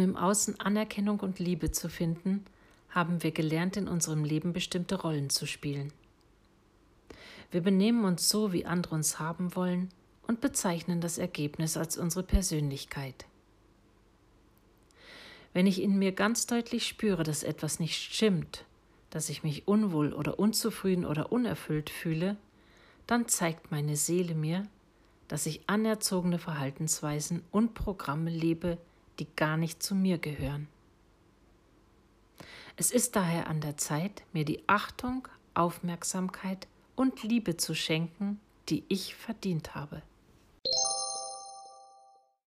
im Außen Anerkennung und Liebe zu finden, haben wir gelernt, in unserem Leben bestimmte Rollen zu spielen. Wir benehmen uns so, wie andere uns haben wollen und bezeichnen das Ergebnis als unsere Persönlichkeit. Wenn ich in mir ganz deutlich spüre, dass etwas nicht stimmt, dass ich mich unwohl oder unzufrieden oder unerfüllt fühle, dann zeigt meine Seele mir, dass ich anerzogene Verhaltensweisen und Programme lebe, die gar nicht zu mir gehören. Es ist daher an der Zeit, mir die Achtung, Aufmerksamkeit und Liebe zu schenken, die ich verdient habe.